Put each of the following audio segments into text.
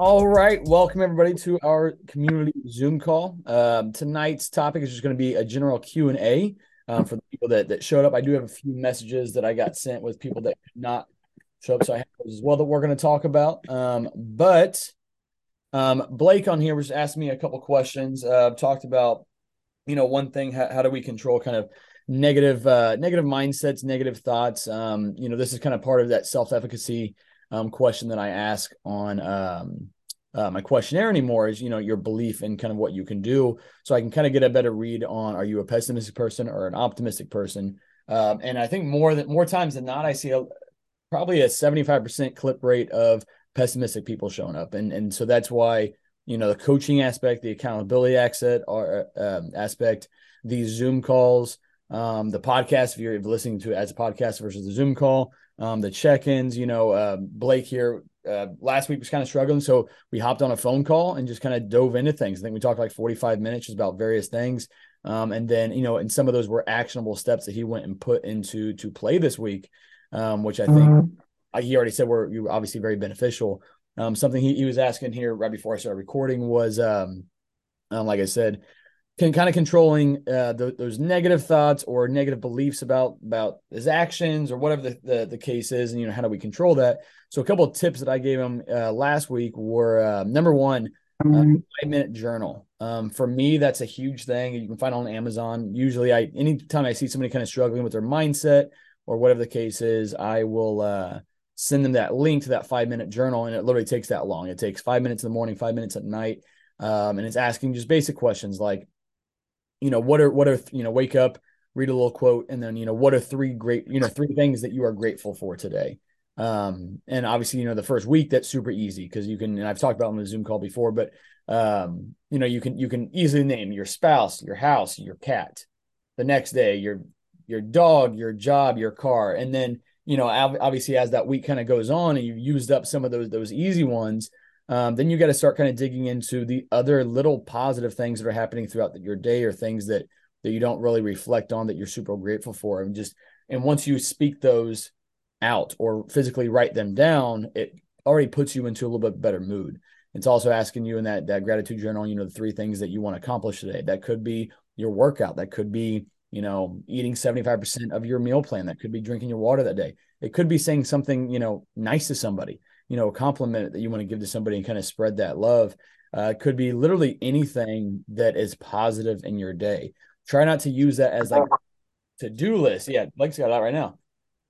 All right, welcome everybody to our community Zoom call. Um, tonight's topic is just going to be a general Q and A um, for the people that that showed up. I do have a few messages that I got sent with people that could not show up, so I have those as well that we're going to talk about. Um, but um, Blake on here was asking me a couple questions. Uh, talked about, you know, one thing: how, how do we control kind of negative uh, negative mindsets, negative thoughts? Um, you know, this is kind of part of that self efficacy um, question that I ask on um, uh, my questionnaire anymore is, you know, your belief in kind of what you can do. So I can kind of get a better read on are you a pessimistic person or an optimistic person? Um, and I think more than more times than not, I see a, probably a 75% clip rate of pessimistic people showing up. And, and so that's why, you know, the coaching aspect, the accountability aspect, or, um, aspect, these Zoom calls, um, the podcast, if you're listening to it as a podcast versus the Zoom call, um, the check-ins. You know, uh, Blake here uh, last week was kind of struggling, so we hopped on a phone call and just kind of dove into things. I think we talked like 45 minutes just about various things, um, and then you know, and some of those were actionable steps that he went and put into to play this week, um, which I think mm-hmm. he already said were obviously very beneficial. Um, something he, he was asking here right before I started recording was, um, um, like I said, can kind of controlling uh, the, those negative thoughts or negative beliefs about about his actions or whatever the, the, the case is, and you know how do we control that? So a couple of tips that I gave him uh, last week were uh, number one, uh, mm-hmm. five minute journal. Um, for me, that's a huge thing. You can find on Amazon. Usually, I anytime I see somebody kind of struggling with their mindset or whatever the case is, I will uh, send them that link to that five minute journal, and it literally takes that long. It takes five minutes in the morning, five minutes at night. Um, and it's asking just basic questions like you know, what are what are you know, wake up, read a little quote, and then you know, what are three great, you know, three things that you are grateful for today. Um, and obviously, you know, the first week that's super easy because you can, and I've talked about on the Zoom call before, but um, you know, you can you can easily name your spouse, your house, your cat. The next day, your your dog, your job, your car, and then you know, obviously, as that week kind of goes on, and you've used up some of those those easy ones, um, then you got to start kind of digging into the other little positive things that are happening throughout your day or things that that you don't really reflect on that you're super grateful for. And just and once you speak those out or physically write them down it already puts you into a little bit better mood. It's also asking you in that that gratitude journal you know the three things that you want to accomplish today. That could be your workout. That could be you know eating 75% of your meal plan. That could be drinking your water that day. It could be saying something you know nice to somebody you know, a compliment that you want to give to somebody and kind of spread that love. Uh, could be literally anything that is positive in your day. Try not to use that as like to do list. Yeah, Blake's got that right now.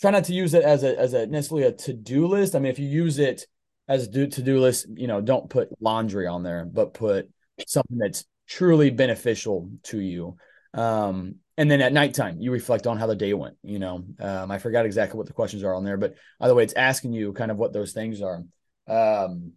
Try not to use it as a as a necessarily a to do list. I mean, if you use it as do list, you know, don't put laundry on there, but put something that's truly beneficial to you. Um, and then at nighttime you reflect on how the day went you know? Um, i forgot exactly what the questions are on there but either way it's asking you kind of what those things are. Um,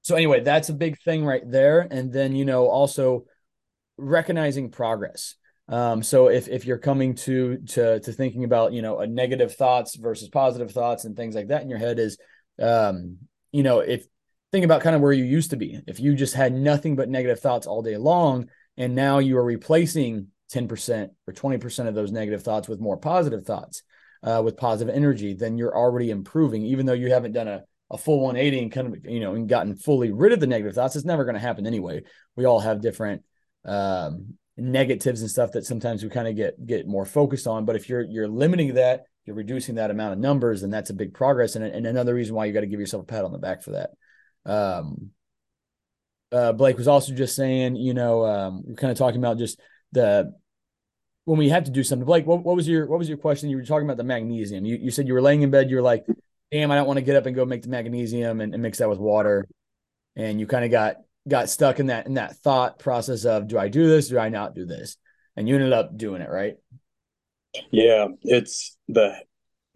so anyway that's a big thing right there. And then you know also recognizing progress. Um, so if if you're coming to to to thinking about you know a negative thoughts versus positive thoughts and things like that in your head is um, you know if think about kind of where you used to be. If you just had nothing but negative thoughts all day long and now you are replacing 10% or 20% of those negative thoughts with more positive thoughts, uh, with positive energy, then you're already improving. Even though you haven't done a, a full 180 and kind of, you know, and gotten fully rid of the negative thoughts, it's never going to happen anyway. We all have different um, negatives and stuff that sometimes we kind of get get more focused on. But if you're you're limiting that, you're reducing that amount of numbers, and that's a big progress. And, and another reason why you got to give yourself a pat on the back for that. Um, uh, Blake was also just saying, you know, um, we're kind of talking about just the when we have to do something. Blake, what, what was your what was your question? You were talking about the magnesium. You you said you were laying in bed. You're like, damn, I don't want to get up and go make the magnesium and, and mix that with water. And you kind of got got stuck in that in that thought process of do I do this? Do I not do this? And you ended up doing it, right? Yeah, it's the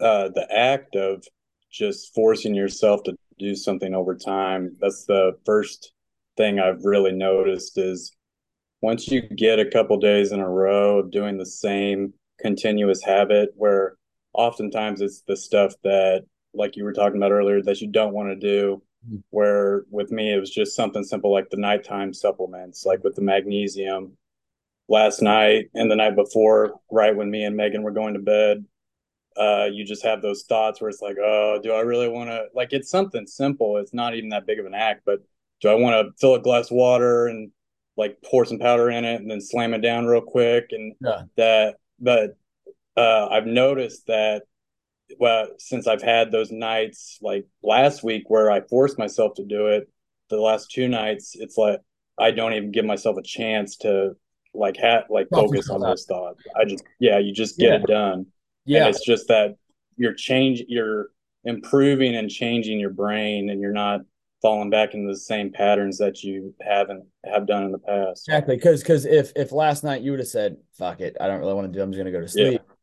uh, the act of just forcing yourself to do something over time. That's the first thing I've really noticed is once you get a couple days in a row of doing the same continuous habit where oftentimes it's the stuff that like you were talking about earlier that you don't want to do mm-hmm. where with me it was just something simple like the nighttime supplements like with the magnesium last night and the night before right when me and megan were going to bed uh, you just have those thoughts where it's like oh do i really want to like it's something simple it's not even that big of an act but do I want to fill a glass of water and like pour some powder in it and then slam it down real quick and yeah. that but uh, I've noticed that well since I've had those nights like last week where I forced myself to do it the last two nights it's like I don't even give myself a chance to like have like focus on those thoughts. I just yeah, you just get yeah. it done. Yeah. And it's just that you're change you're improving and changing your brain and you're not falling back into the same patterns that you haven't have done in the past. Exactly. Cause cause if if last night you would have said, fuck it, I don't really want to do, I'm just gonna go to sleep. Yeah.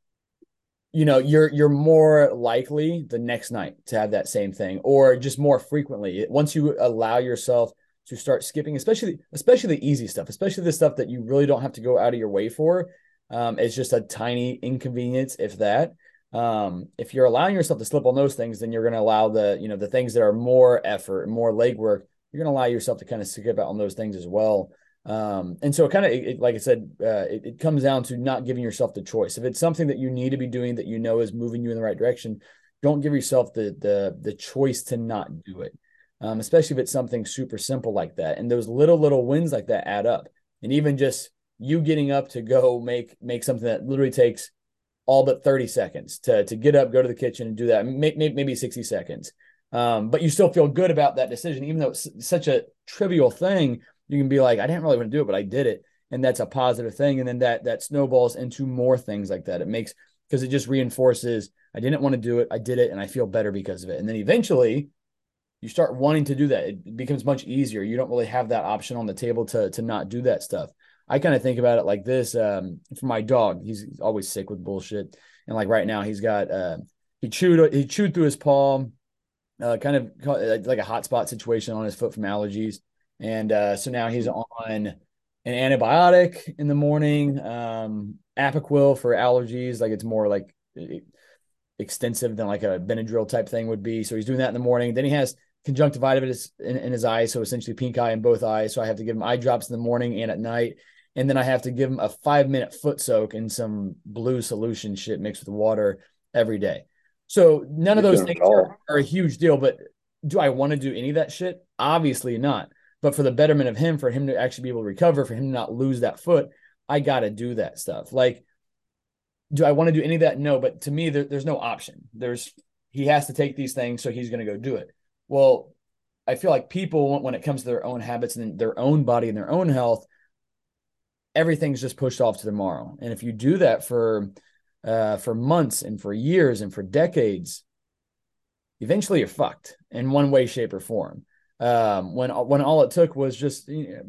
You know, you're you're more likely the next night to have that same thing, or just more frequently. Once you allow yourself to start skipping, especially especially the easy stuff, especially the stuff that you really don't have to go out of your way for. Um, it's just a tiny inconvenience, if that. Um, if you're allowing yourself to slip on those things, then you're going to allow the you know the things that are more effort, more legwork. You're going to allow yourself to kind of skip out on those things as well. Um, and so, it kind of, like I said, uh, it, it comes down to not giving yourself the choice. If it's something that you need to be doing that you know is moving you in the right direction, don't give yourself the the the choice to not do it um, especially if it's something super simple like that. And those little little wins like that add up. And even just you getting up to go make make something that literally takes all but 30 seconds to to get up, go to the kitchen and do that. Maybe, maybe 60 seconds. Um, but you still feel good about that decision, even though it's such a trivial thing. You can be like, I didn't really want to do it, but I did it, and that's a positive thing. And then that that snowballs into more things like that. It makes because it just reinforces I didn't want to do it, I did it, and I feel better because of it. And then eventually, you start wanting to do that it becomes much easier you don't really have that option on the table to to not do that stuff i kind of think about it like this um, for my dog he's always sick with bullshit. And like right now he's got uh, he chewed he chewed through his palm uh, kind of like a hot spot situation on his foot from allergies. And uh, so now he's on an antibiotic in the morning um Apoquel for allergies. Like it's more like extensive than like a benadryl type thing would be. So he's doing that in the morning. Then he has conjunctivitis in, in his eyes, so essentially pink eye in both eyes. So I have to give him eye drops in the morning and at night, and then I have to give him a five minute foot soak in some blue solution shit mixed with water every day. So none of those things are, are, a huge deal, but do I want to do any of that shit? Obviously not. But for the betterment of him, for him to actually be able to recover, for him to not lose that foot, I got to do that stuff. Like, do I want to do any of that? No. But to me, there, there's no option. There's he has to take these things, so he's going to go do it. Well, I feel like people, when it comes to their own habits and their own body and their own health, everything's just pushed off to tomorrow. And if you do that for uh, for months and for years and for decades, eventually you're fucked in one way, shape, or form. Um, when when all it took was just, you know,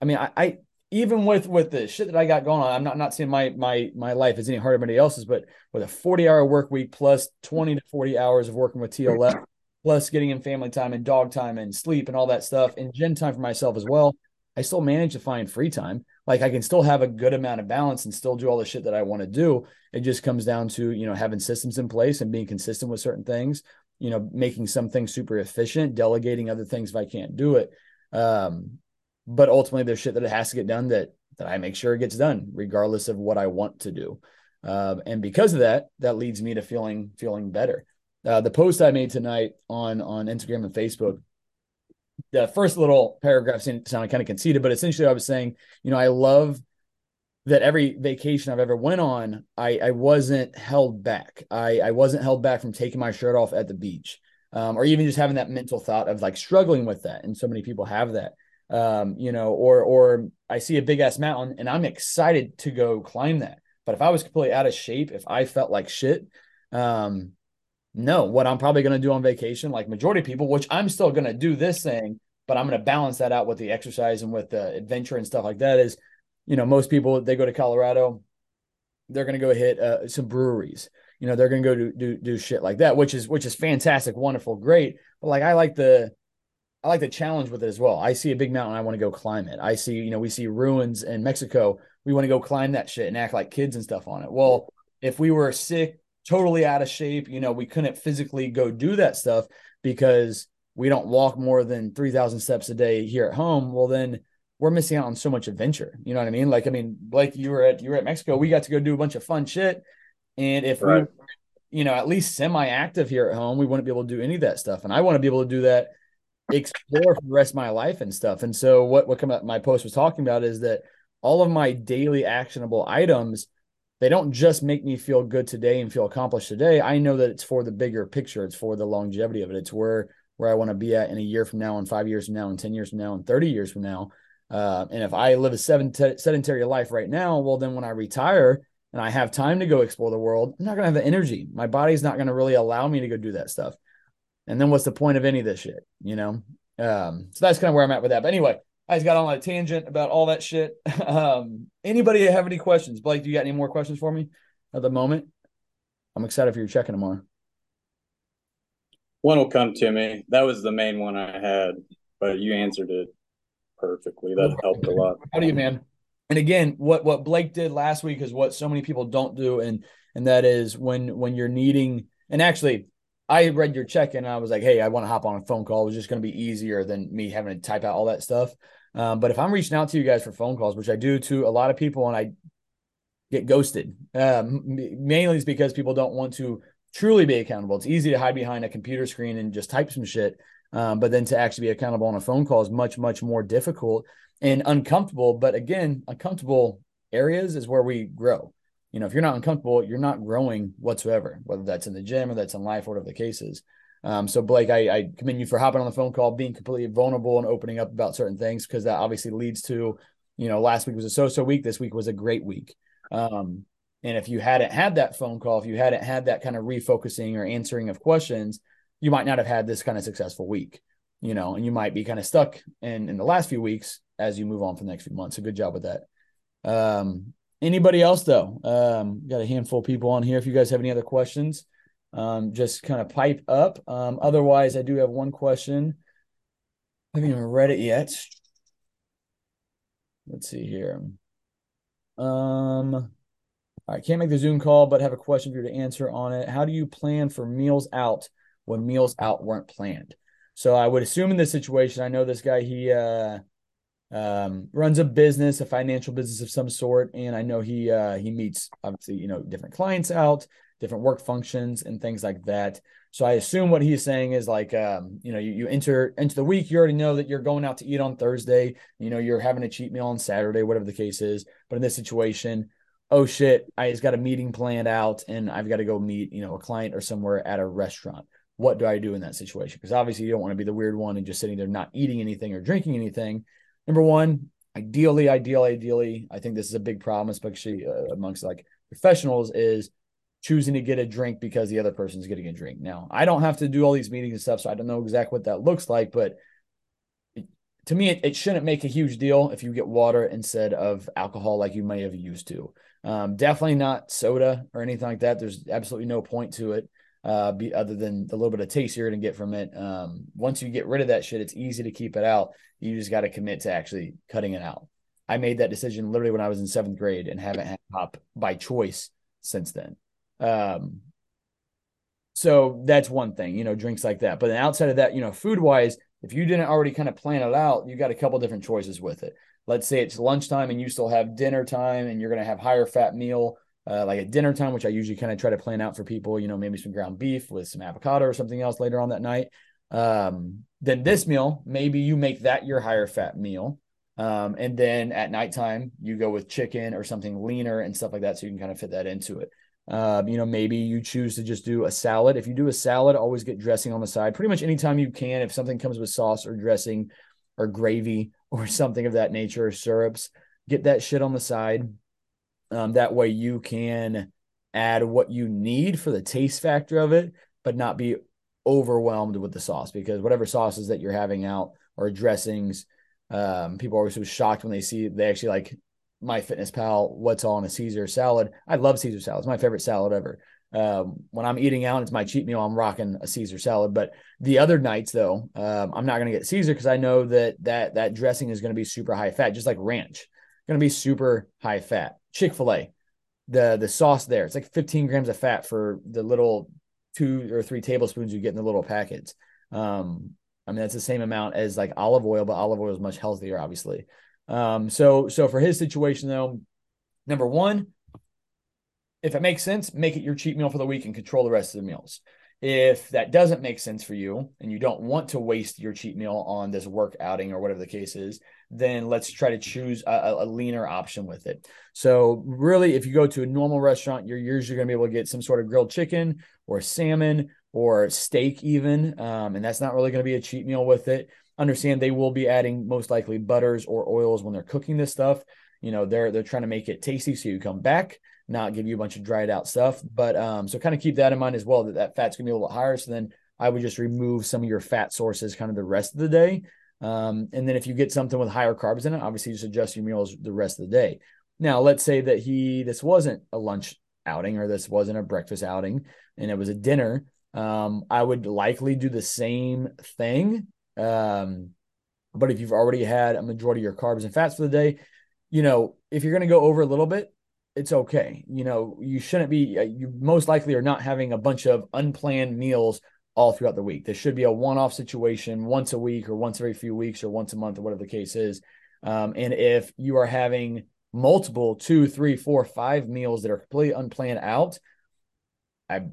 I mean, I, I even with with the shit that I got going on, I'm not not saying my my my life is any harder than anybody else's, but with a 40 hour work week plus 20 to 40 hours of working with TLF plus getting in family time and dog time and sleep and all that stuff and gym time for myself as well, I still manage to find free time. Like I can still have a good amount of balance and still do all the shit that I want to do. It just comes down to, you know, having systems in place and being consistent with certain things, you know, making some things super efficient, delegating other things if I can't do it. Um, but ultimately there's shit that it has to get done that that I make sure it gets done, regardless of what I want to do. Um, and because of that, that leads me to feeling feeling better. Uh, the post I made tonight on on Instagram and Facebook, the first little paragraph sounded kind of conceited, but essentially I was saying, you know, I love that every vacation I've ever went on, I, I wasn't held back. I, I wasn't held back from taking my shirt off at the beach, um, or even just having that mental thought of like struggling with that. And so many people have that, um, you know, or or I see a big ass mountain and I'm excited to go climb that. But if I was completely out of shape, if I felt like shit, um, no, what I'm probably going to do on vacation, like majority of people, which I'm still going to do this thing, but I'm going to balance that out with the exercise and with the adventure and stuff like that. Is, you know, most people they go to Colorado, they're going to go hit uh, some breweries. You know, they're going to go do, do do shit like that, which is which is fantastic, wonderful, great. But like, I like the I like the challenge with it as well. I see a big mountain, I want to go climb it. I see, you know, we see ruins in Mexico. We want to go climb that shit and act like kids and stuff on it. Well, if we were sick totally out of shape. You know, we couldn't physically go do that stuff because we don't walk more than 3,000 steps a day here at home. Well, then we're missing out on so much adventure. You know what I mean? Like, I mean, Blake, you were at, you were at Mexico. We got to go do a bunch of fun shit. And if right. we, you know, at least semi active here at home, we wouldn't be able to do any of that stuff. And I want to be able to do that explore for the rest of my life and stuff. And so what what come up my post was talking about is that all of my daily actionable items they don't just make me feel good today and feel accomplished today. I know that it's for the bigger picture. It's for the longevity of it. It's where where I want to be at in a year from now, and five years from now, and ten years from now, and thirty years from now. Uh, and if I live a seven sedentary life right now, well, then when I retire and I have time to go explore the world, I'm not going to have the energy. My body's not going to really allow me to go do that stuff. And then what's the point of any of this shit, you know? Um, so that's kind of where I'm at with that. But anyway, I just got on a tangent about all that shit. Um, anybody have any questions? Blake, do you got any more questions for me at the moment? I'm excited for your checking tomorrow. One will come to me. That was the main one I had, but you answered it perfectly. That helped a lot. How do you, man? And again, what what Blake did last week is what so many people don't do, and and that is when when you're needing. And actually, I read your check in and I was like, hey, I want to hop on a phone call. It was just going to be easier than me having to type out all that stuff. Um, but if I'm reaching out to you guys for phone calls, which I do to a lot of people, and I get ghosted, um, mainly is because people don't want to truly be accountable. It's easy to hide behind a computer screen and just type some shit. Um, but then to actually be accountable on a phone call is much, much more difficult and uncomfortable. But again, uncomfortable areas is where we grow you know, if you're not uncomfortable, you're not growing whatsoever, whether that's in the gym or that's in life, whatever the case is. Um, so Blake, I, I, commend you for hopping on the phone call, being completely vulnerable and opening up about certain things because that obviously leads to, you know, last week was a so-so week. This week was a great week. Um, and if you hadn't had that phone call, if you hadn't had that kind of refocusing or answering of questions, you might not have had this kind of successful week, you know, and you might be kind of stuck in in the last few weeks as you move on for the next few months. So good job with that. Um, Anybody else though? Um, got a handful of people on here. If you guys have any other questions, um, just kind of pipe up. Um, otherwise, I do have one question. I haven't even read it yet. Let's see here. Um, I can't make the Zoom call, but have a question for you to answer on it. How do you plan for meals out when meals out weren't planned? So I would assume in this situation, I know this guy, he uh um, runs a business, a financial business of some sort, and I know he uh, he meets obviously you know different clients out, different work functions, and things like that. So I assume what he's saying is like um, you know you, you enter into the week, you already know that you're going out to eat on Thursday, you know you're having a cheat meal on Saturday, whatever the case is. But in this situation, oh shit, I just got a meeting planned out, and I've got to go meet you know a client or somewhere at a restaurant. What do I do in that situation? Because obviously you don't want to be the weird one and just sitting there not eating anything or drinking anything number one, ideally, ideally, ideally, I think this is a big problem, especially uh, amongst like professionals, is choosing to get a drink because the other person's getting a drink. Now, I don't have to do all these meetings and stuff, so I don't know exactly what that looks like, but to me, it, it, shouldn't make a huge deal if you get water instead of alcohol like you may have used to. Um, definitely not soda or anything like that. There's absolutely no point to it uh, be other than the little bit of taste you're going to get from it. Um, once you get rid of that shit, it's easy to keep it out. You just got to commit to actually cutting it out. I made that decision literally when I was in seventh grade and haven't had pop by choice since then. Um, so that's one thing, you know, drinks like that. But then outside of that, you know, food wise, if you didn't already kind of plan it out, you got a couple different choices with it. Let's say it's lunchtime and you still have dinner time and you're going to have higher fat meal uh, like at dinner time, which I usually kind of try to plan out for people, you know, maybe some ground beef with some avocado or something else later on that night. Um, then this meal, maybe you make that your higher fat meal. Um, and then at nighttime, you go with chicken or something leaner and stuff like that. So you can kind of fit that into it. Um, you know, maybe you choose to just do a salad. If you do a salad, always get dressing on the side pretty much anytime you can. If something comes with sauce or dressing or gravy or something of that nature or syrups, get that shit on the side. Um, that way you can add what you need for the taste factor of it, but not be overwhelmed with the sauce because whatever sauces that you're having out or dressings, um, people are always so shocked when they see they actually like MyFitnessPal, what's all in a Caesar salad. I love Caesar salad. It's my favorite salad ever. Um, when I'm eating out, it's my cheat meal. I'm rocking a Caesar salad. But the other nights, though, um, I'm not going to get Caesar because I know that that that dressing is going to be super high fat, just like ranch. Going to be super high fat. Chick fil A, the the sauce there, it's like 15 grams of fat for the little two or three tablespoons you get in the little packets. Um, I mean, that's the same amount as like olive oil, but olive oil is much healthier, obviously. Um, so so for his situation though, number one, if it makes sense, make it your cheat meal for the week and control the rest of the meals. If that doesn't make sense for you and you don't want to waste your cheat meal on this work outing or whatever the case is, then let's try to choose a, a leaner option with it. So, really, if you go to a normal restaurant, you're usually going to be able to get some sort of grilled chicken or salmon or steak, even. Um, and that's not really going to be a cheat meal with it. Understand they will be adding most likely butters or oils when they're cooking this stuff. You know, they're they're trying to make it tasty so you come back not give you a bunch of dried out stuff. But um, so kind of keep that in mind as well that that fat's gonna be a little higher. So then I would just remove some of your fat sources kind of the rest of the day. Um, and then if you get something with higher carbs in it, obviously just adjust your meals the rest of the day. Now, let's say that he this wasn't a lunch outing or this wasn't a breakfast outing and it was a dinner. Um, I would likely do the same thing. Um, but if you've already had a majority of your carbs and fats for the day, you know, if you're going to go over a little bit, it's okay. You know, you shouldn't be, uh, you most likely are not having a bunch of unplanned meals all throughout the week. This should be a one off situation once a week or once every few weeks or once a month or whatever the case is. Um, and if you are having multiple two, three, four, five meals that are completely unplanned out, I,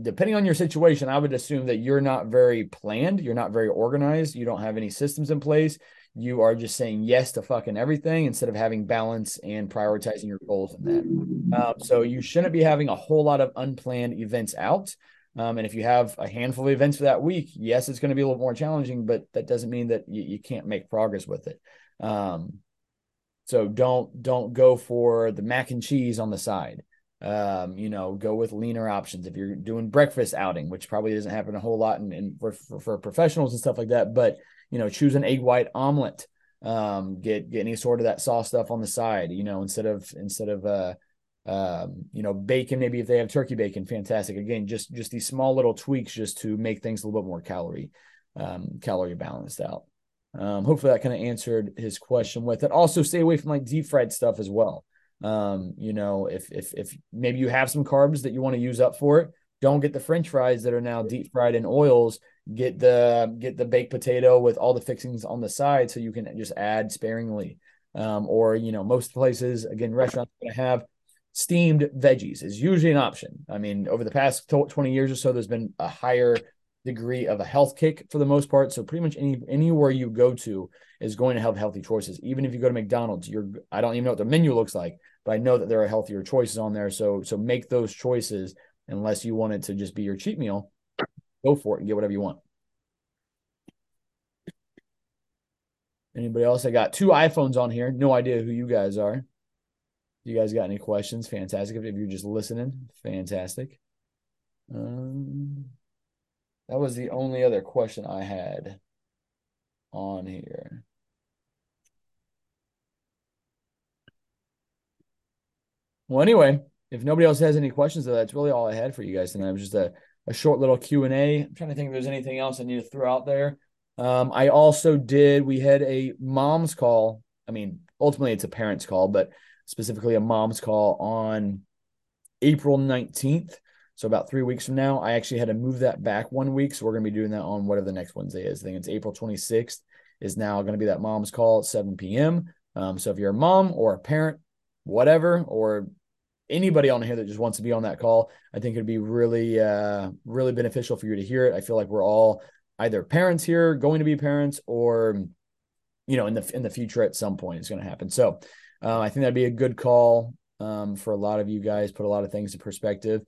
depending on your situation, I would assume that you're not very planned, you're not very organized, you don't have any systems in place you are just saying yes to fucking everything instead of having balance and prioritizing your goals in that. Um, so you shouldn't be having a whole lot of unplanned events out. Um, and if you have a handful of events for that week, yes, it's going to be a little more challenging, but that doesn't mean that you, you can't make progress with it. Um, so don't don't go for the mac and cheese on the side. Um, you know, go with leaner options. If you're doing breakfast outing, which probably doesn't happen a whole lot in, in for, for, for professionals and stuff like that, but you know, choose an egg white omelet. Um, get get any sort of that sauce stuff on the side, you know, instead of instead of uh um, you know, bacon, maybe if they have turkey bacon, fantastic. Again, just just these small little tweaks just to make things a little bit more calorie um calorie balanced out. Um, hopefully that kind of answered his question with it. Also, stay away from like deep fried stuff as well. Um, you know, if if if maybe you have some carbs that you want to use up for it, don't get the French fries that are now deep fried in oils. Get the get the baked potato with all the fixings on the side, so you can just add sparingly. Um, or you know, most places again, restaurants going to have steamed veggies is usually an option. I mean, over the past twenty years or so, there's been a higher degree of a health kick for the most part. So pretty much any anywhere you go to is going to have healthy choices. Even if you go to McDonald's, you're I don't even know what the menu looks like, but I know that there are healthier choices on there. So so make those choices unless you want it to just be your cheat meal. Go for it and get whatever you want. Anybody else? I got two iPhones on here. No idea who you guys are. You guys got any questions? Fantastic. If you're just listening, fantastic. Um, that was the only other question I had on here. Well, anyway, if nobody else has any questions, though, that's really all I had for you guys tonight. It was just a, a short little Q and A. I'm trying to think if there's anything else I need to throw out there. Um, I also did. We had a mom's call. I mean, ultimately, it's a parents' call, but specifically a mom's call on April 19th. So about three weeks from now, I actually had to move that back one week. So we're going to be doing that on whatever the next Wednesday is. I think it's April 26th is now going to be that mom's call at 7 p.m. Um, so if you're a mom or a parent, whatever, or anybody on here that just wants to be on that call, I think it'd be really, uh, really beneficial for you to hear it. I feel like we're all either parents here, going to be parents, or you know, in the in the future at some point it's going to happen. So uh, I think that'd be a good call um, for a lot of you guys. Put a lot of things in perspective,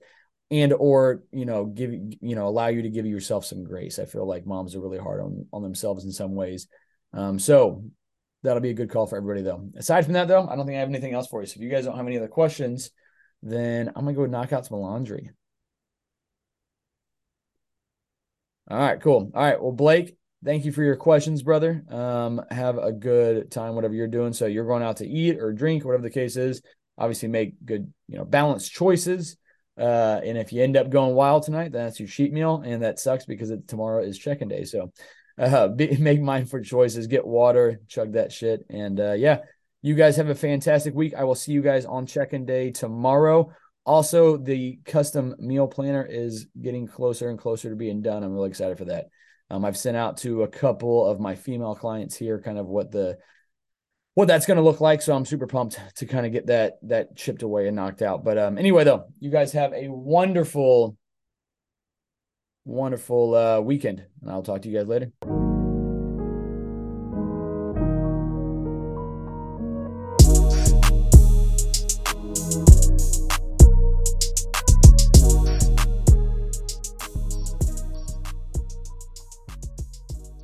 and or you know, give you know, allow you to give yourself some grace. I feel like moms are really hard on on themselves in some ways. Um, so that'll be a good call for everybody though. Aside from that though, I don't think I have anything else for you. So if you guys don't have any other questions, then I'm gonna go knock out some laundry. All right, cool. All right. Well, Blake, thank you for your questions, brother. Um, have a good time, whatever you're doing. So you're going out to eat or drink, whatever the case is. Obviously, make good, you know, balanced choices. Uh, and if you end up going wild tonight, then that's your cheat meal, and that sucks because it, tomorrow is check-in day. So, uh, be, make mindful choices. Get water, chug that shit, and uh, yeah, you guys have a fantastic week. I will see you guys on check-in day tomorrow. Also, the custom meal planner is getting closer and closer to being done. I'm really excited for that. Um, I've sent out to a couple of my female clients here, kind of what the what that's going to look like. So I'm super pumped to kind of get that that chipped away and knocked out. But um, anyway, though, you guys have a wonderful wonderful uh, weekend. And I'll talk to you guys later.